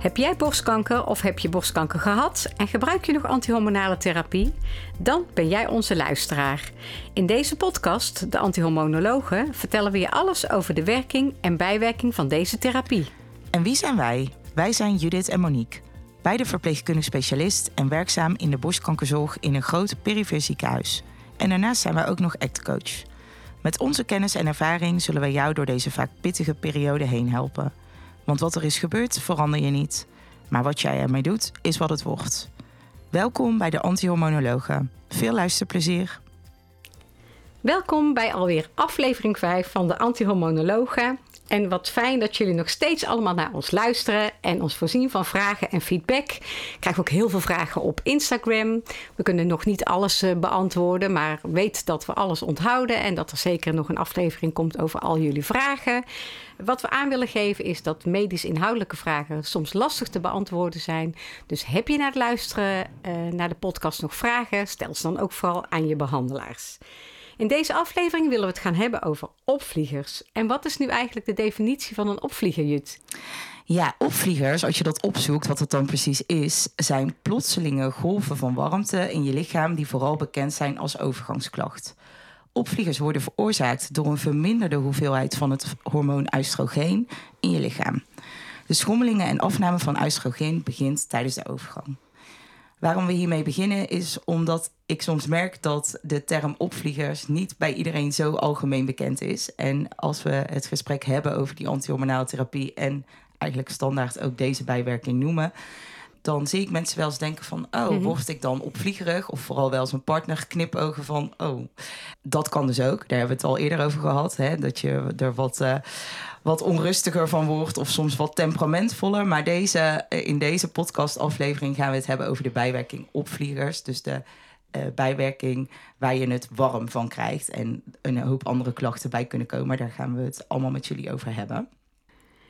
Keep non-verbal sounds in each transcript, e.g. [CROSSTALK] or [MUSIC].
Heb jij borstkanker of heb je borstkanker gehad en gebruik je nog antihormonale therapie? Dan ben jij onze luisteraar. In deze podcast, De Antihormonologen, vertellen we je alles over de werking en bijwerking van deze therapie. En wie zijn wij? Wij zijn Judith en Monique. Beide verpleegkundig specialist en werkzaam in de borstkankerzorg in een groot perifere ziekenhuis. En daarnaast zijn wij ook nog actcoach. Met onze kennis en ervaring zullen wij jou door deze vaak pittige periode heen helpen. Want wat er is gebeurd, verander je niet. Maar wat jij ermee doet, is wat het wordt. Welkom bij de Antihormonologen. Veel luisterplezier. Welkom bij alweer aflevering 5 van de Antihormonologen. En wat fijn dat jullie nog steeds allemaal naar ons luisteren en ons voorzien van vragen en feedback. Ik krijg ook heel veel vragen op Instagram. We kunnen nog niet alles eh, beantwoorden, maar weet dat we alles onthouden en dat er zeker nog een aflevering komt over al jullie vragen. Wat we aan willen geven is dat medisch inhoudelijke vragen soms lastig te beantwoorden zijn. Dus heb je na het luisteren uh, naar de podcast nog vragen, stel ze dan ook vooral aan je behandelaars. In deze aflevering willen we het gaan hebben over opvliegers. En wat is nu eigenlijk de definitie van een opvlieger, Jut? Ja, opvliegers, als je dat opzoekt, wat het dan precies is, zijn plotselinge golven van warmte in je lichaam die vooral bekend zijn als overgangsklacht. Opvliegers worden veroorzaakt door een verminderde hoeveelheid van het hormoon oestrogeen in je lichaam. De schommelingen en afname van oestrogeen begint tijdens de overgang. Waarom we hiermee beginnen is omdat ik soms merk dat de term opvliegers niet bij iedereen zo algemeen bekend is. En als we het gesprek hebben over die antihormonale therapie en eigenlijk standaard ook deze bijwerking noemen, dan zie ik mensen wel eens denken van, oh, mm word ik dan opvliegerig? Of vooral wel eens een partner knipogen van, oh, dat kan dus ook. Daar hebben we het al eerder over gehad, hè? dat je er wat, uh, wat onrustiger van wordt of soms wat temperamentvoller. Maar deze, eh, in deze podcastaflevering gaan we het hebben over de bijwerking opvliegers. Dus de uh, bijwerking waar je het warm van krijgt en een hoop andere klachten bij kunnen komen. Daar gaan we het allemaal met jullie over hebben.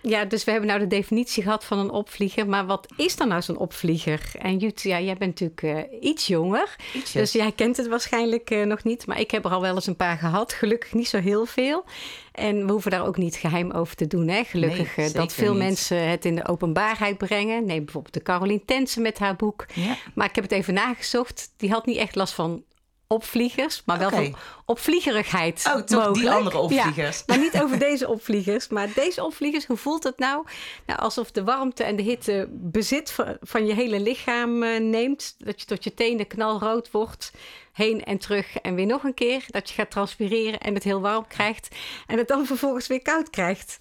Ja, dus we hebben nou de definitie gehad van een opvlieger. Maar wat is dan nou zo'n opvlieger? En Jut, ja, jij bent natuurlijk uh, iets jonger. Ietsjes. Dus jij kent het waarschijnlijk uh, nog niet. Maar ik heb er al wel eens een paar gehad. Gelukkig niet zo heel veel. En we hoeven daar ook niet geheim over te doen. Hè? Gelukkig nee, dat veel niet. mensen het in de openbaarheid brengen. Neem bijvoorbeeld de Caroline Tense met haar boek. Ja. Maar ik heb het even nagezocht. Die had niet echt last van opvliegers, maar wel okay. van opvliegerigheid. Oh, toch mogelijk. die andere opvliegers. Ja, maar niet over [LAUGHS] deze opvliegers. Maar deze opvliegers, hoe voelt het nou? nou alsof de warmte en de hitte bezit van, van je hele lichaam uh, neemt. Dat je tot je tenen knalrood wordt. Heen en terug en weer nog een keer. Dat je gaat transpireren en het heel warm krijgt. En het dan [LAUGHS] vervolgens weer koud krijgt.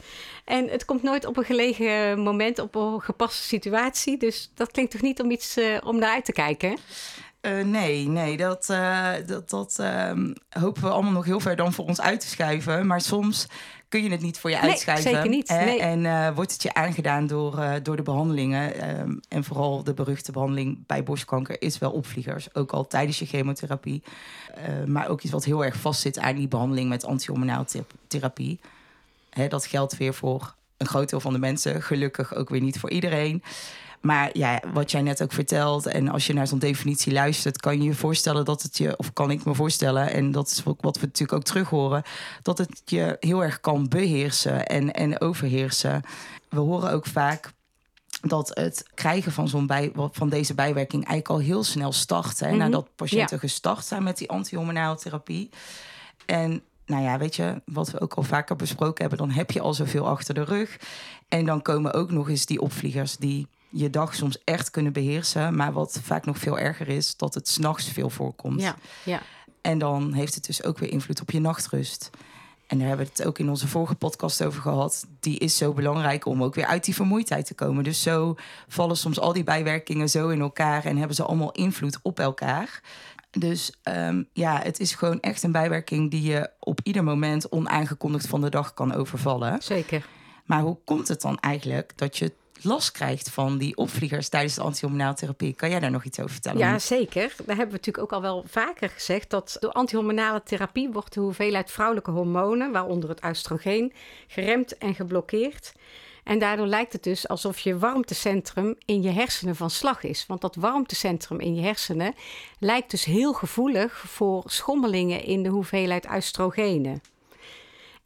En het komt nooit op een gelegen moment, op een gepaste situatie. Dus dat klinkt toch niet om iets uh, om naar uit te kijken? Uh, nee, nee, dat, uh, dat, dat uh, hopen we allemaal nog heel ver dan voor ons uit te schuiven. Maar soms kun je het niet voor je nee, uitschuiven. Zeker niet. Nee. En eh, wordt het je aangedaan door, door de behandelingen. Ehm, en vooral de beruchte behandeling bij borstkanker is wel opvliegers. Ook al tijdens je chemotherapie. maar ook iets wat heel erg vastzit aan die behandeling met antihormonaal therapie. Hè, dat geldt weer voor een groot deel van de mensen. Gelukkig ook weer niet voor iedereen. Maar ja, wat jij net ook vertelt, en als je naar zo'n definitie luistert, kan je je voorstellen dat het je, of kan ik me voorstellen, en dat is wat we natuurlijk ook terug horen, dat het je heel erg kan beheersen en, en overheersen. We horen ook vaak dat het krijgen van, zo'n bij, van deze bijwerking eigenlijk al heel snel start. Hè, mm -hmm. Nadat patiënten ja. gestart zijn met die antihormonale therapie. En nou ja, weet je, wat we ook al vaker besproken hebben, dan heb je al zoveel achter de rug. En dan komen ook nog eens die opvliegers die je dag soms echt kunnen beheersen. Maar wat vaak nog veel erger is, dat het s'nachts veel voorkomt. Ja, ja. En dan heeft het dus ook weer invloed op je nachtrust. En daar hebben we het ook in onze vorige podcast over gehad. Die is zo belangrijk om ook weer uit die vermoeidheid te komen. Dus zo vallen soms al die bijwerkingen zo in elkaar en hebben ze allemaal invloed op elkaar. Dus um, ja, het is gewoon echt een bijwerking die je op ieder moment onaangekondigd van de dag kan overvallen. Zeker. Maar hoe komt het dan eigenlijk dat je last krijgt van die opvliegers tijdens de antihormonale therapie. Kan jij daar nog iets over vertellen? Ja, zeker. Daar hebben we natuurlijk ook al wel vaker gezegd dat door antihormonale therapie wordt de hoeveelheid vrouwelijke hormonen, waaronder het oestrogeen, geremd en geblokkeerd. En daardoor lijkt het dus alsof je warmtecentrum in je hersenen van slag is. Want dat warmtecentrum in je hersenen lijkt dus heel gevoelig voor schommelingen in de hoeveelheid oestrogenen.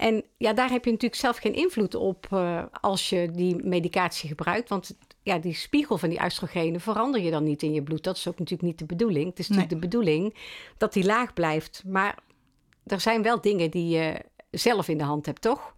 En ja, daar heb je natuurlijk zelf geen invloed op uh, als je die medicatie gebruikt. Want ja, die spiegel van die oestrogenen verander je dan niet in je bloed. Dat is ook natuurlijk niet de bedoeling. Het is natuurlijk de bedoeling dat die laag blijft. Maar er zijn wel dingen die je zelf in de hand hebt, toch?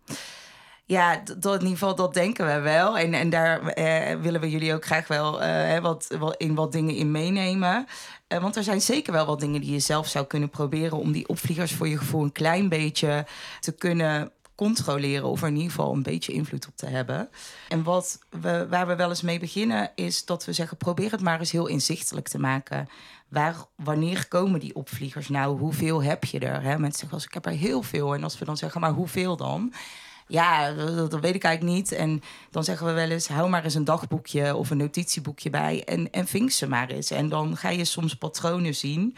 Ja, tot in ieder geval dat denken we wel. En, en daar eh, willen we jullie ook graag wel eh, wat, wat, in wat dingen in meenemen. Uh, want er zijn zeker wel wat dingen die je zelf zou kunnen proberen... om die opvliegers voor je gevoel een klein beetje te kunnen controleren... of er in ieder geval een beetje invloed op te hebben. En wat we, waar we wel eens mee beginnen is dat we zeggen... probeer het maar eens heel inzichtelijk te maken. Waar, wanneer komen die opvliegers nou? Hoeveel heb je er? Hè? Mensen zeggen als ik heb er heel veel. En als we dan zeggen, maar hoeveel dan? Ja, dat, weet ik eigenlijk niet. En dan zeggen we wel eens: hou maar eens een dagboekje of een notitieboekje bij en, en vink ze maar eens. En dan ga je soms patronen zien,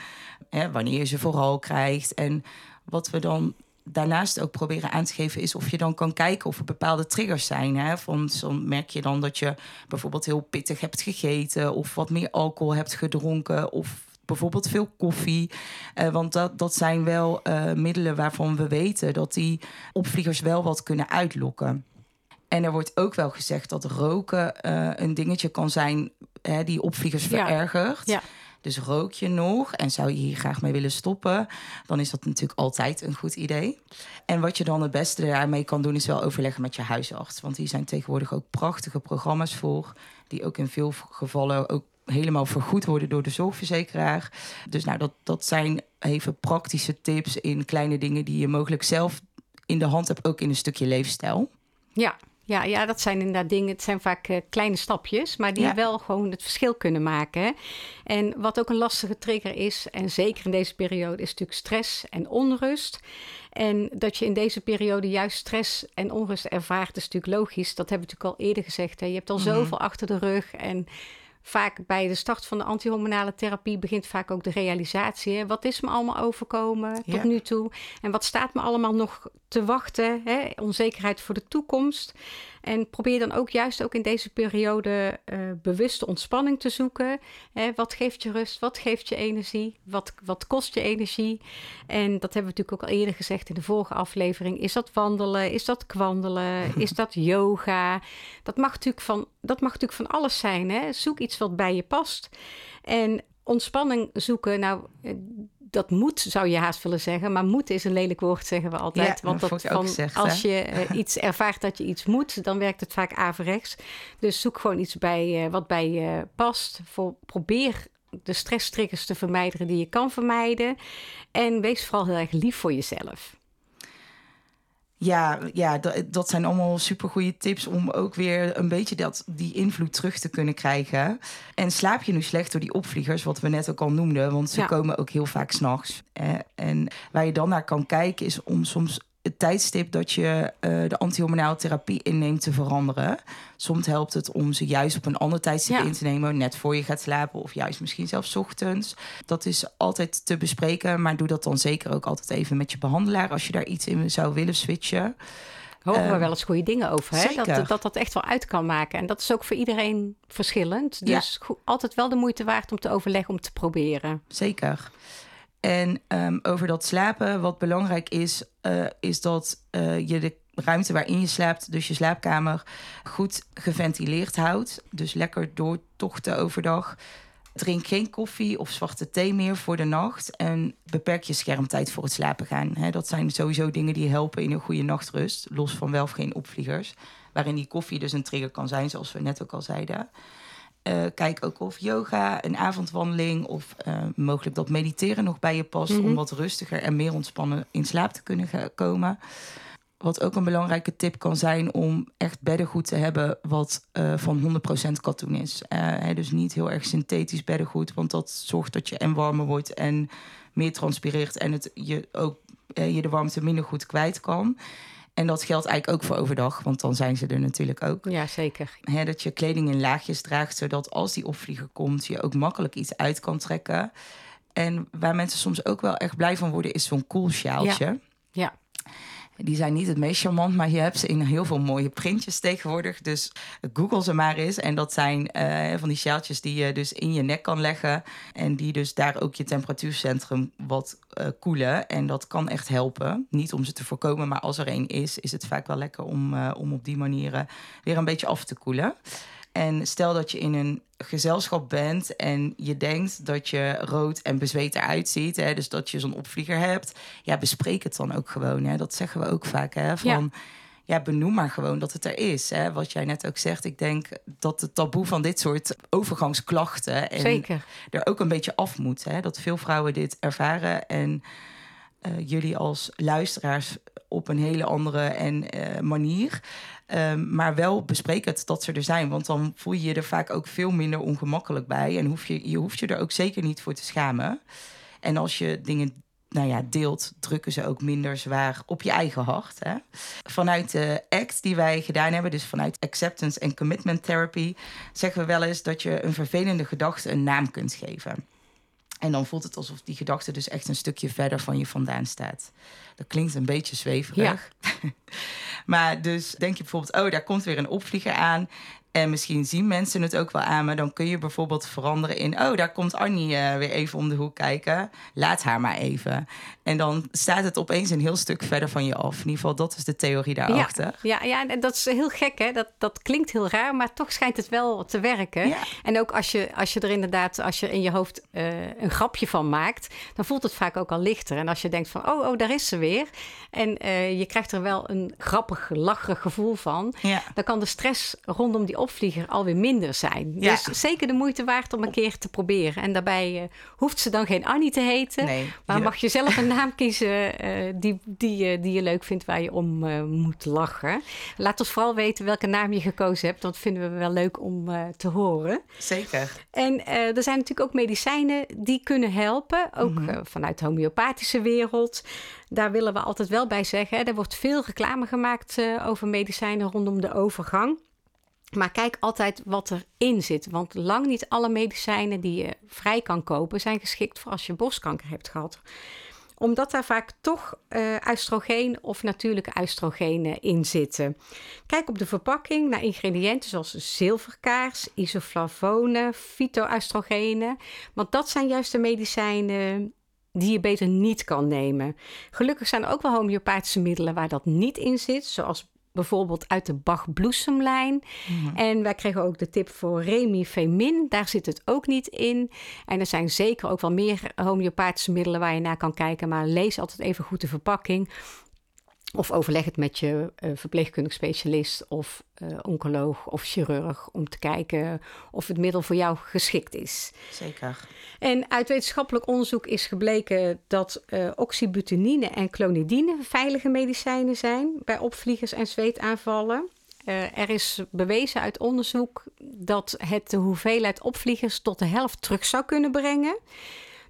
hè, wanneer je ze vooral krijgt. En wat we dan daarnaast ook proberen aan te geven is of je dan kan kijken of er bepaalde triggers zijn. Hè? Van, dan merk je dan dat je bijvoorbeeld heel pittig hebt gegeten of wat meer alcohol hebt gedronken of bijvoorbeeld veel koffie. Uh, want dat, dat zijn wel uh, middelen waarvan we weten dat die opvliegers wel wat kunnen uitlokken. En er wordt ook wel gezegd dat roken uh, een dingetje kan zijn hè, die opvliegers verergert. Ja. Dus rook je nog en zou je hier graag mee willen stoppen, dan is dat natuurlijk altijd een goed idee. En wat je dan het beste daarmee kan doen, is wel overleggen met je huisarts. Want die zijn tegenwoordig ook prachtige programma's voor, die ook in veel gevallen ook helemaal vergoed worden door de zorgverzekeraar. Dus nou, dat, dat zijn even praktische tips in kleine dingen die je mogelijk zelf in de hand hebt, ook in een stukje leefstijl. Ja, ja, ja, dat zijn inderdaad dingen. Het zijn vaak uh, kleine stapjes, maar die wel gewoon het verschil kunnen maken. En wat ook een lastige trigger is, en zeker in deze periode, is natuurlijk stress en onrust. En dat je in deze periode juist stress en onrust ervaart, is natuurlijk logisch. Dat hebben we natuurlijk al eerder gezegd. Hè. Je hebt al mhm. zoveel achter de rug en vaak bij de start van de antihormonale therapie begint vaak ook de realisatie. Hè? Wat is me allemaal overkomen tot nu toe? En wat staat me allemaal nog te wachten? Hè? Onzekerheid voor de toekomst. En probeer dan ook juist ook in deze periode uh, bewuste ontspanning te zoeken. Hè, wat geeft je rust? Wat geeft je energie? Wat, wat kost je energie? En dat hebben we natuurlijk ook al eerder gezegd in de vorige aflevering. Is dat wandelen? Is dat kwandelen? [LAUGHS] Is dat yoga? Dat mag natuurlijk van, dat mag natuurlijk van alles zijn. Hè? Zoek iets wat bij je past. En ontspanning zoeken, nou, eh, dat moet, zou je haast willen zeggen. Maar moeten is een lelijk woord, zeggen we altijd. Want dat van, als je uh, [LAUGHS] iets ervaart dat je iets moet, dan werkt het vaak averechts. Dus zoek gewoon iets bij uh, wat bij je past. Voor, probeer de stresstriggers te vermijden die je kan vermijden. En wees vooral heel erg lief voor jezelf. Ja, ja dat, dat zijn allemaal supergoeie tips om ook weer een beetje dat, die invloed terug te kunnen krijgen. En slaap je nu slecht door die opvliegers, wat we net ook al noemden, want ze komen ook heel vaak s'nachts. En waar je dan naar kan kijken is om soms het tijdstip dat je uh, de antihormonale therapie inneemt te veranderen. Soms helpt het om ze juist op een ander tijdstip in te nemen, net voor je gaat slapen of juist misschien zelfs ochtends. Dat is altijd te bespreken, maar doe dat dan zeker ook altijd even met je behandelaar als je daar iets in zou willen switchen. Horen we ehm, wel eens goede dingen over. Hè? Dat, dat dat echt wel uit kan maken. En dat is ook voor iedereen verschillend. Dus altijd wel de moeite waard om te overleggen, om te proberen. Zeker. En um, over dat slapen, wat belangrijk is, uh, is dat uh, je de ruimte waarin je slaapt, dus je slaapkamer, goed geventileerd houdt. Dus lekker doortochten overdag. Drink geen koffie of zwarte thee meer voor de nacht. En beperk je schermtijd voor het slapen gaan. dat zijn sowieso dingen die helpen in een goede nachtrust. Los van wel of geen opvliegers. Waarin die koffie dus een trigger kan zijn, zoals we net ook al zeiden. Uh, kijk ook of yoga, een avondwandeling of uh, mogelijk dat mediteren nog bij je past. Mm -hmm. Om wat rustiger en meer ontspannen in slaap te kunnen komen. Wat ook een belangrijke tip kan zijn om echt beddengoed te hebben wat uh, van 100% katoen is. Hè, dus niet heel erg synthetisch beddengoed, want dat zorgt dat je en warmer wordt en meer transpireert en het je ook je de warmte minder goed kwijt kan. En dat geldt eigenlijk ook voor overdag, want dan zijn ze er natuurlijk ook. Ja, zeker. dat je kleding in laagjes draagt, zodat als die opvlieger komt, je ook makkelijk iets uit kan trekken. En waar mensen soms ook wel echt blij van worden, is zo'n koelsjaaltje. Ja. Die zijn niet het meest charmant, maar je hebt ze in heel veel mooie printjes tegenwoordig. Dus google ze maar eens. En dat zijn uh, van die sjaaltjes die je dus in je nek kan leggen. En die dus daar ook je temperatuurcentrum wat uh, koelen. En dat kan echt helpen. Niet om ze te voorkomen, maar als er een is, is het vaak wel lekker om, uh, om op die manier weer een beetje af te koelen. En stel dat je in een gezelschap bent en je denkt dat je rood en bezweet eruit ziet, hè, dus dat je zo'n opvlieger hebt, ja, bespreek het dan ook gewoon. Hè. Dat zeggen we ook vaak. Hè, van, ja. ja. benoem maar gewoon dat het er is. Hè. Wat jij net ook zegt, ik denk dat het taboe van dit soort overgangsklachten en Zeker. er ook een beetje af moet. Hè, dat veel vrouwen dit ervaren en uh, jullie als luisteraars op een hele andere en, uh, manier. Um, maar wel bespreek het dat ze er zijn. Want dan voel je je er vaak ook veel minder ongemakkelijk bij. En hoef je, je hoeft je er ook zeker niet voor te schamen. En als je dingen nou ja, deelt, drukken ze ook minder zwaar op je eigen hart. Hè? Vanuit de ACT die wij gedaan hebben, dus vanuit Acceptance and Commitment Therapy, zeggen we wel eens dat je een vervelende gedachte een naam kunt geven. En dan voelt het alsof die gedachte dus echt een stukje verder van je vandaan staat. Dat klinkt een beetje zweverig. Ja. [LAUGHS] maar dus denk je bijvoorbeeld, oh, daar komt weer een opvlieger aan. En misschien zien mensen het ook wel aan me. Dan kun je bijvoorbeeld veranderen in... oh, daar komt Annie uh, weer even om de hoek kijken. Laat haar maar even. En dan staat het opeens een heel stuk verder van je af. In ieder geval, dat is de theorie daarachter. Ja, ja, ja en dat is heel gek, hè? Dat, dat klinkt heel raar, maar toch schijnt het wel te werken. Ja. En ook als je, als je er inderdaad, als je in je hoofd uh, een grapje van maakt... dan voelt het vaak ook al lichter. En als je denkt van, oh, oh daar is ze weer... en uh, je krijgt er wel een grappig, lacherig gevoel van... Ja. dan kan de stress rondom die opvlieger alweer minder zijn. Ja. Dus zeker de moeite waard om een keer te proberen. En daarbij uh, hoeft ze dan geen Annie te heten. Nee, maar ja. mag je zelf een naam kiezen uh, die, die, die je leuk vindt, waar je om moet lachen. Laat ons vooral weten welke naam je gekozen hebt. Want dat vinden we wel leuk om te horen. Zeker. En er zijn natuurlijk ook medicijnen die kunnen helpen. Ook mm -hmm. vanuit de homeopathische wereld. Daar willen we altijd wel bij zeggen. Er wordt veel reclame gemaakt over medicijnen rondom de overgang. Maar kijk altijd wat erin zit. Want lang niet alle medicijnen die je vrij kan kopen zijn geschikt voor als je borstkanker hebt gehad. Omdat daar vaak toch uh, oestrogeen of natuurlijke oestrogenen in zitten. Kijk op de verpakking naar ingrediënten zoals zilverkaars, isoflavonen, fytoestrogenen. Want dat zijn juist de medicijnen die je beter niet kan nemen. Gelukkig zijn er ook wel homeopathische middelen waar dat niet in zit, zoals bijvoorbeeld uit de Bach-bloesemlijn. Mm. En wij kregen ook de tip voor Remifemin. Daar zit het ook niet in. En er zijn zeker ook wel meer homeopathische middelen waar je naar kan kijken. Maar lees altijd even goed de verpakking. Of overleg het met je uh, verpleegkundig specialist of uh, oncoloog of chirurg om te kijken of het middel voor jou geschikt is. Zeker. En uit wetenschappelijk onderzoek is gebleken dat uh, oxybutinine en clonidine veilige medicijnen zijn bij opvliegers en zweetaanvallen. Uh, er is bewezen uit onderzoek dat het de hoeveelheid opvliegers tot de helft terug zou kunnen brengen.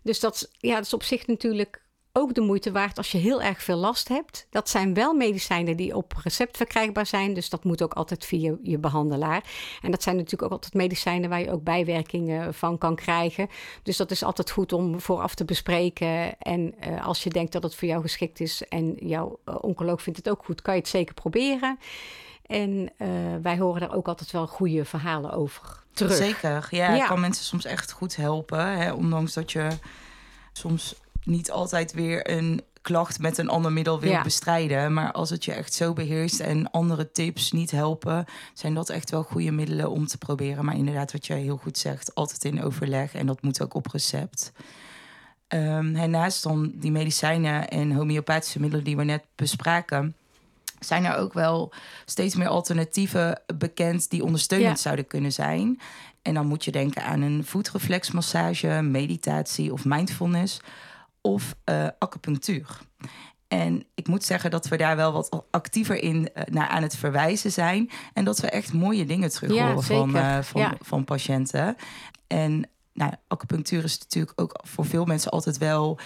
Dus dat, ja, dat is op zich natuurlijk ook de moeite waard als je heel erg veel last hebt. Dat zijn wel medicijnen die op recept verkrijgbaar zijn. Dus dat moet ook altijd via je behandelaar. En dat zijn natuurlijk ook altijd medicijnen waar je ook bijwerkingen van kan krijgen. Dus dat is altijd goed om vooraf te bespreken. En uh, als je denkt dat het voor jou geschikt is en jouw uh, oncoloog vindt het ook goed, kan je het zeker proberen. En uh, wij horen daar ook altijd wel goede verhalen over terug. Zeker, ja. ja. kan mensen soms echt goed helpen. Hè? Ondanks dat je soms niet altijd weer een klacht met een ander middel wil ja. bestrijden. Maar als het je echt zo beheerst en andere tips niet helpen, zijn dat echt wel goede middelen om te proberen. Maar inderdaad, wat jij heel goed zegt, altijd in overleg en dat moet ook op recept. Um, en naast dan die medicijnen en homeopathische middelen die we net bespraken, zijn er ook wel steeds meer alternatieven bekend die ondersteunend ja. zouden kunnen zijn. En dan moet je denken aan een voetreflexmassage, meditatie of mindfulness of uh, acupunctuur. En ik moet zeggen dat we daar wel wat actiever in uh, naar aan het verwijzen zijn. En dat we echt mooie dingen terug horen ja, van, uh, van, ja. van patiënten. En nou, acupunctuur is natuurlijk ook voor veel mensen altijd wel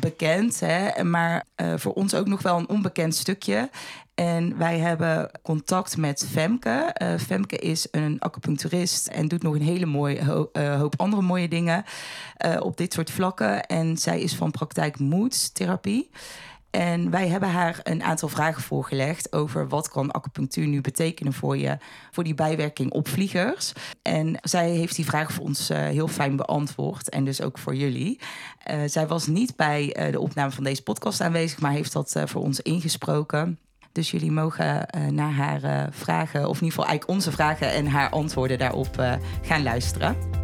bekend. Hè? Maar uh, voor ons ook nog wel een onbekend stukje. En wij hebben contact met Femke. Uh, Femke is een acupuncturist en doet nog een hele mooie uh, hoop andere mooie dingen op dit soort vlakken. En zij is van praktijk moedtherapie. En wij hebben haar een aantal vragen voorgelegd over wat kan acupunctuur nu betekenen voor je, voor die bijwerking opvliegers. En zij heeft die vraag voor ons heel fijn beantwoord en dus ook voor jullie. zij was niet bij de opname van deze podcast aanwezig, maar heeft dat voor ons ingesproken. Dus jullie mogen naar haar vragen, of in ieder geval eigenlijk onze vragen en haar antwoorden daarop gaan luisteren.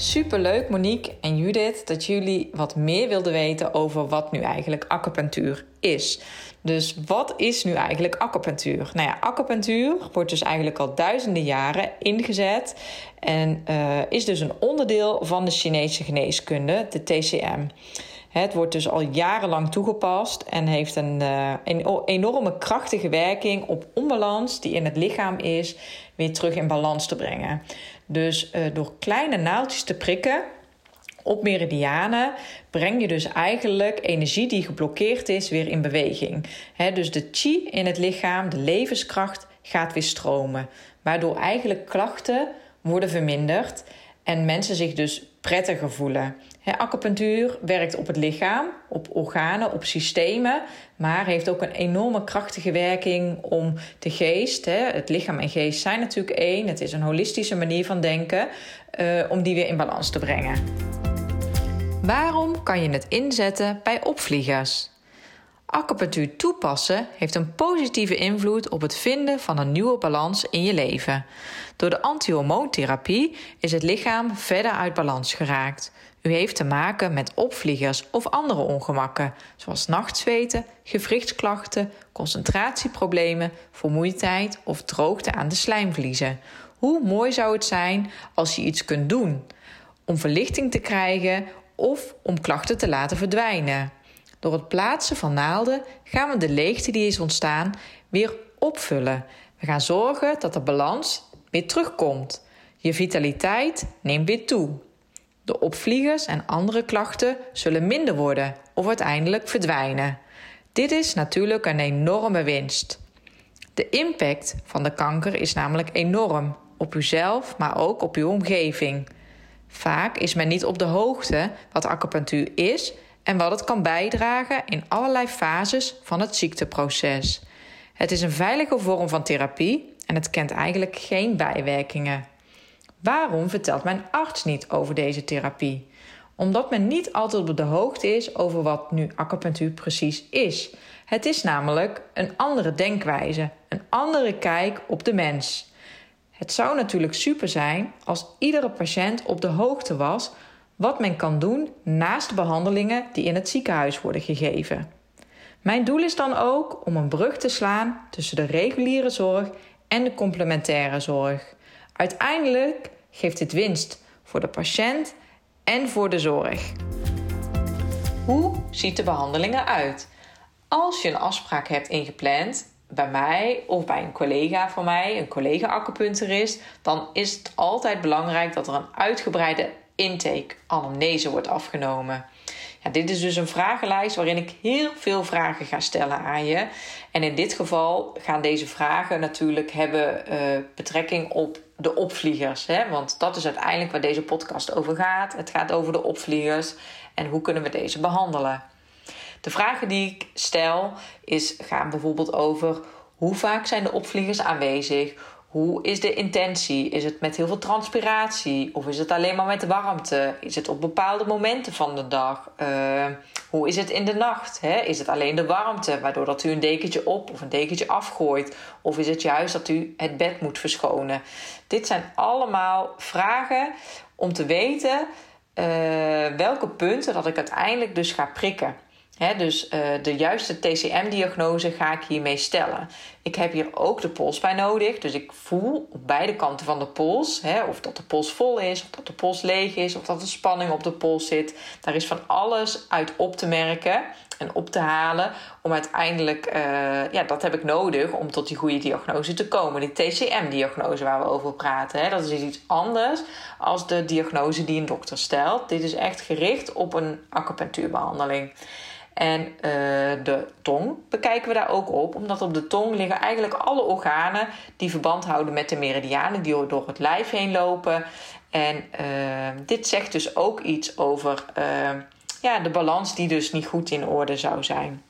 Superleuk Monique en Judith dat jullie wat meer wilden weten over wat nu eigenlijk acupunctuur is. Dus wat is nu eigenlijk acupunctuur? Nou ja, acupunctuur wordt dus eigenlijk al duizenden jaren ingezet en uh, is dus een onderdeel van de Chinese geneeskunde, de TCM. Het wordt dus al jarenlang toegepast en heeft een, uh, een enorme krachtige werking op onbalans die in het lichaam is, weer terug in balans te brengen. Dus uh, door kleine naaldjes te prikken op meridianen breng je dus eigenlijk energie die geblokkeerd is weer in beweging. dus de chi in het lichaam, de levenskracht, gaat weer stromen. Waardoor eigenlijk klachten worden verminderd en mensen zich dus prettiger voelen. He, acupunctuur werkt op het lichaam, op organen, op systemen, maar heeft ook een enorme krachtige werking om de geest, het lichaam en geest zijn natuurlijk één, het is een holistische manier van denken, uh, om die weer in balans te brengen. Waarom kan je het inzetten bij opvliegers? Acupunctuur toepassen heeft een positieve invloed op het vinden van een nieuwe balans in je leven. Door de antihormoontherapie is het lichaam verder uit balans geraakt. U heeft te maken met opvliegers of andere ongemakken, zoals nachtzweten, gewrichtsklachten, concentratieproblemen, vermoeidheid of droogte aan de slijmvliezen. Hoe mooi zou het zijn als je iets kunt doen om verlichting te krijgen of om klachten te laten verdwijnen. Door het plaatsen van naalden gaan we de leegte die is ontstaan weer opvullen. We gaan zorgen dat de balans weer terugkomt. Je vitaliteit neemt weer toe. De opvliegers en andere klachten zullen minder worden of uiteindelijk verdwijnen. Dit is natuurlijk een enorme winst. De impact van de kanker is namelijk enorm op uzelf, maar ook op uw omgeving. Vaak is men niet op de hoogte wat acupunctuur is en wat het kan bijdragen in allerlei fases van het ziekteproces. Het is een veilige vorm van therapie en het kent eigenlijk geen bijwerkingen. Waarom vertelt mijn arts niet over deze therapie? Omdat men niet altijd op de hoogte is over wat nu acupunctuur precies is. Het is namelijk een andere denkwijze, een andere kijk op de mens. Het zou natuurlijk super zijn als iedere patiënt op de hoogte was wat men kan doen naast de behandelingen die in het ziekenhuis worden gegeven. Mijn doel is dan ook om een brug te slaan tussen de reguliere zorg en de complementaire zorg. Uiteindelijk geeft dit winst voor de patiënt en voor de zorg. Hoe ziet de behandeling eruit? Als je een afspraak hebt ingepland bij mij of bij een collega van mij, een collega acupuncturist, dan is het altijd belangrijk dat er een uitgebreide intake anamnese wordt afgenomen. Ja, dit is dus een vragenlijst waarin ik heel veel vragen ga stellen aan je. En in dit geval gaan deze vragen natuurlijk hebben uh, betrekking op de opvliegers. Hè? Want dat is uiteindelijk waar deze podcast over gaat. Het gaat over de opvliegers en hoe kunnen we deze behandelen. De vragen die ik stel is, gaan bijvoorbeeld over hoe vaak zijn de opvliegers aanwezig? Hoe is de intentie? Is het met heel veel transpiratie? Of is het alleen maar met warmte? Is het op bepaalde momenten van de dag? Uh, hoe is het in de nacht? Hè? Is het alleen de warmte, waardoor dat u een dekentje op of een dekentje afgooit? Of is het juist dat u het bed moet verschonen? Dit zijn allemaal vragen om te weten uh, welke punten dat ik uiteindelijk dus ga prikken dus uh, de juiste TCM-diagnose ga ik hiermee stellen. Ik heb hier ook de pols bij nodig. Dus ik voel op beide kanten van de pols, of dat de pols vol is, of dat de pols leeg is, of dat er spanning op de pols zit. Daar is van alles uit op te merken en op te halen. Om uiteindelijk, uh, ja, dat heb ik nodig om tot die goede diagnose te komen. Die TCM-diagnose waar we over praten. Dat is iets anders als de diagnose die een dokter stelt. Dit is echt gericht op een acupunctuurbehandeling. En uh, de tong bekijken we daar ook op, omdat op de tong liggen eigenlijk alle organen die verband houden met de meridianen die door het lijf heen lopen. En dit zegt dus ook iets over ja, de balans die dus niet goed in orde zou zijn.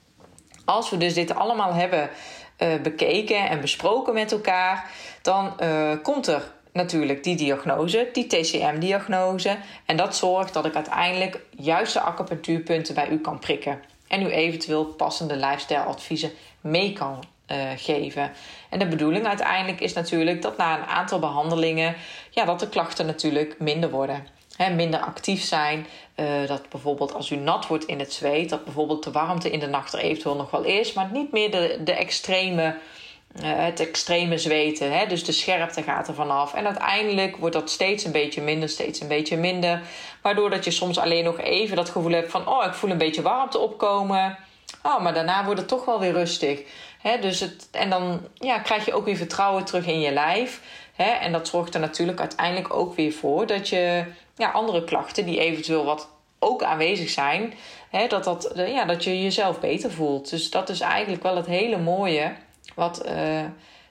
Als we dus dit allemaal hebben bekeken en besproken met elkaar, dan komt er natuurlijk die diagnose, die TCM-diagnose. En dat zorgt dat ik uiteindelijk juiste acupunctuurpunten bij u kan prikken. En u eventueel passende lifestyle-adviezen mee kan uh, geven. En de bedoeling uiteindelijk is natuurlijk dat na een aantal behandelingen, ja, dat de klachten natuurlijk minder worden. He, minder actief zijn. Uh, dat bijvoorbeeld als u nat wordt in het zweet, dat bijvoorbeeld de warmte in de nacht er eventueel nog wel is, maar niet meer de, de extreme uh, het extreme zweten. Hè? Dus de scherpte gaat er vanaf. En uiteindelijk wordt dat steeds een beetje minder, steeds een beetje minder. Waardoor dat je soms alleen nog even dat gevoel hebt van... oh, ik voel een beetje warmte opkomen. Oh, maar daarna wordt het toch wel weer rustig. Hè? Dus het, en dan ja, krijg je ook weer vertrouwen terug in je lijf. Hè? En dat zorgt er natuurlijk uiteindelijk ook weer voor... dat je ja, andere klachten die eventueel wat ook aanwezig zijn... Hè, dat, dat, ja, dat je jezelf beter voelt. Dus dat is eigenlijk wel het hele mooie wat uh,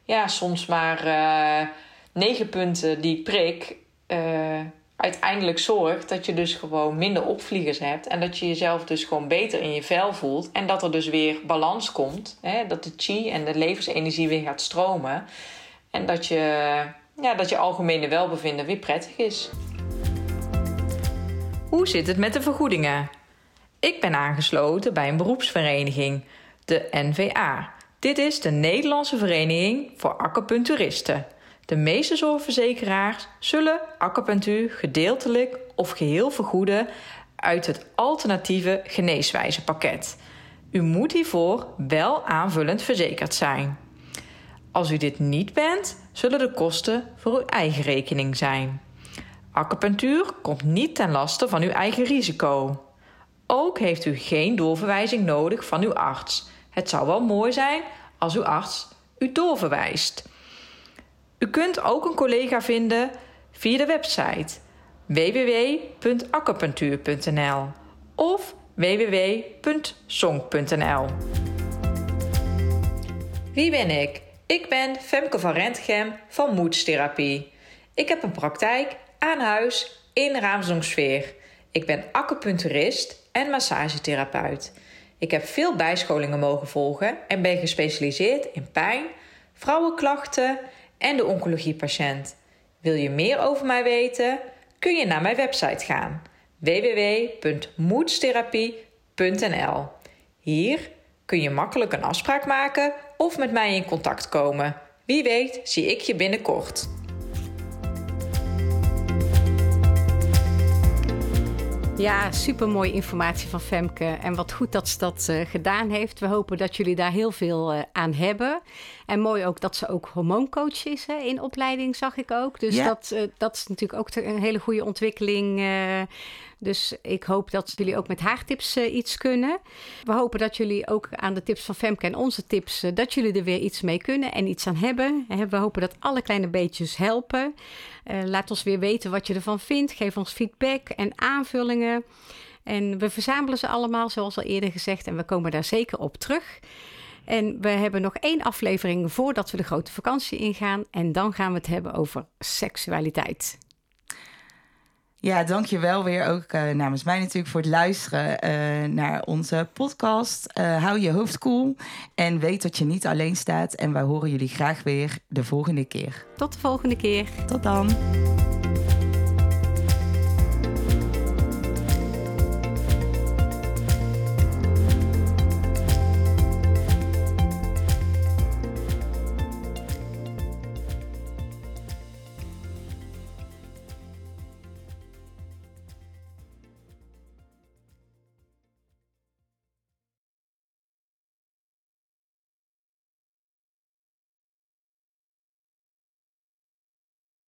ja, soms maar uh, negen punten die prik uh, uiteindelijk zorgt dat je dus gewoon minder opvliegers hebt. En dat je jezelf dus gewoon beter in je vel voelt. En dat er dus weer balans komt. Hè? Dat de chi en de levensenergie weer gaat stromen. En dat je, ja, dat je algemene welbevinden weer prettig is. Hoe zit het met de vergoedingen? Ik ben aangesloten bij een beroepsvereniging, de NVA. Dit is de Nederlandse Vereniging voor Acupuncturisten. De meeste zorgverzekeraars zullen acupunctuur gedeeltelijk of geheel vergoeden uit het alternatieve geneeswijzepakket. U moet hiervoor wel aanvullend verzekerd zijn. Als u dit niet bent, zullen de kosten voor uw eigen rekening zijn. Acupunctuur komt niet ten laste van uw eigen risico. Ook heeft u geen doorverwijzing nodig van uw arts. Het zou wel mooi zijn als uw arts u doorverwijst. U kunt ook een collega vinden via de website www.acupunctuur.nl of www.song.nl. Wie ben ik? Ik ben Femke van Rentgem van Moedstherapie. Ik heb een praktijk aan huis in Raamsdonksfeer. Ik ben acupuncturist en massagetherapeut. Ik heb veel bijscholingen mogen volgen en ben gespecialiseerd in pijn, vrouwenklachten en de oncologiepatiënt. Wil je meer over mij weten? Kun je naar mijn website gaan www.moedstherapie.nl. Hier kun je makkelijk een afspraak maken of met mij in contact komen. Wie weet zie ik je binnenkort. Ja, super mooie informatie van Femke. En wat goed dat ze dat uh, gedaan heeft. We hopen dat jullie daar heel veel uh, aan hebben. En mooi ook dat ze ook hormooncoach is hè, in opleiding, zag ik ook. Dus ja. dat, uh, dat is natuurlijk ook een hele goede ontwikkeling. Dus ik hoop dat jullie ook met haar tips uh, iets kunnen. We hopen dat jullie ook aan de tips van Femke en onze tips, uh, dat jullie er weer iets mee kunnen en iets aan hebben. We hopen dat alle kleine beetjes helpen. Uh, laat ons weer weten wat je ervan vindt. Geef ons feedback en aanvullingen. En we verzamelen ze allemaal, zoals al eerder gezegd, en we komen daar zeker op terug. En we hebben nog één aflevering voordat we de grote vakantie ingaan. En dan gaan we het hebben over seksualiteit. Ja, dankjewel weer ook uh, namens mij natuurlijk voor het luisteren uh, naar onze podcast. Uh, hou je hoofd koel cool en weet dat je niet alleen staat. En wij horen jullie graag weer de volgende keer. Tot de volgende keer. Tot dan.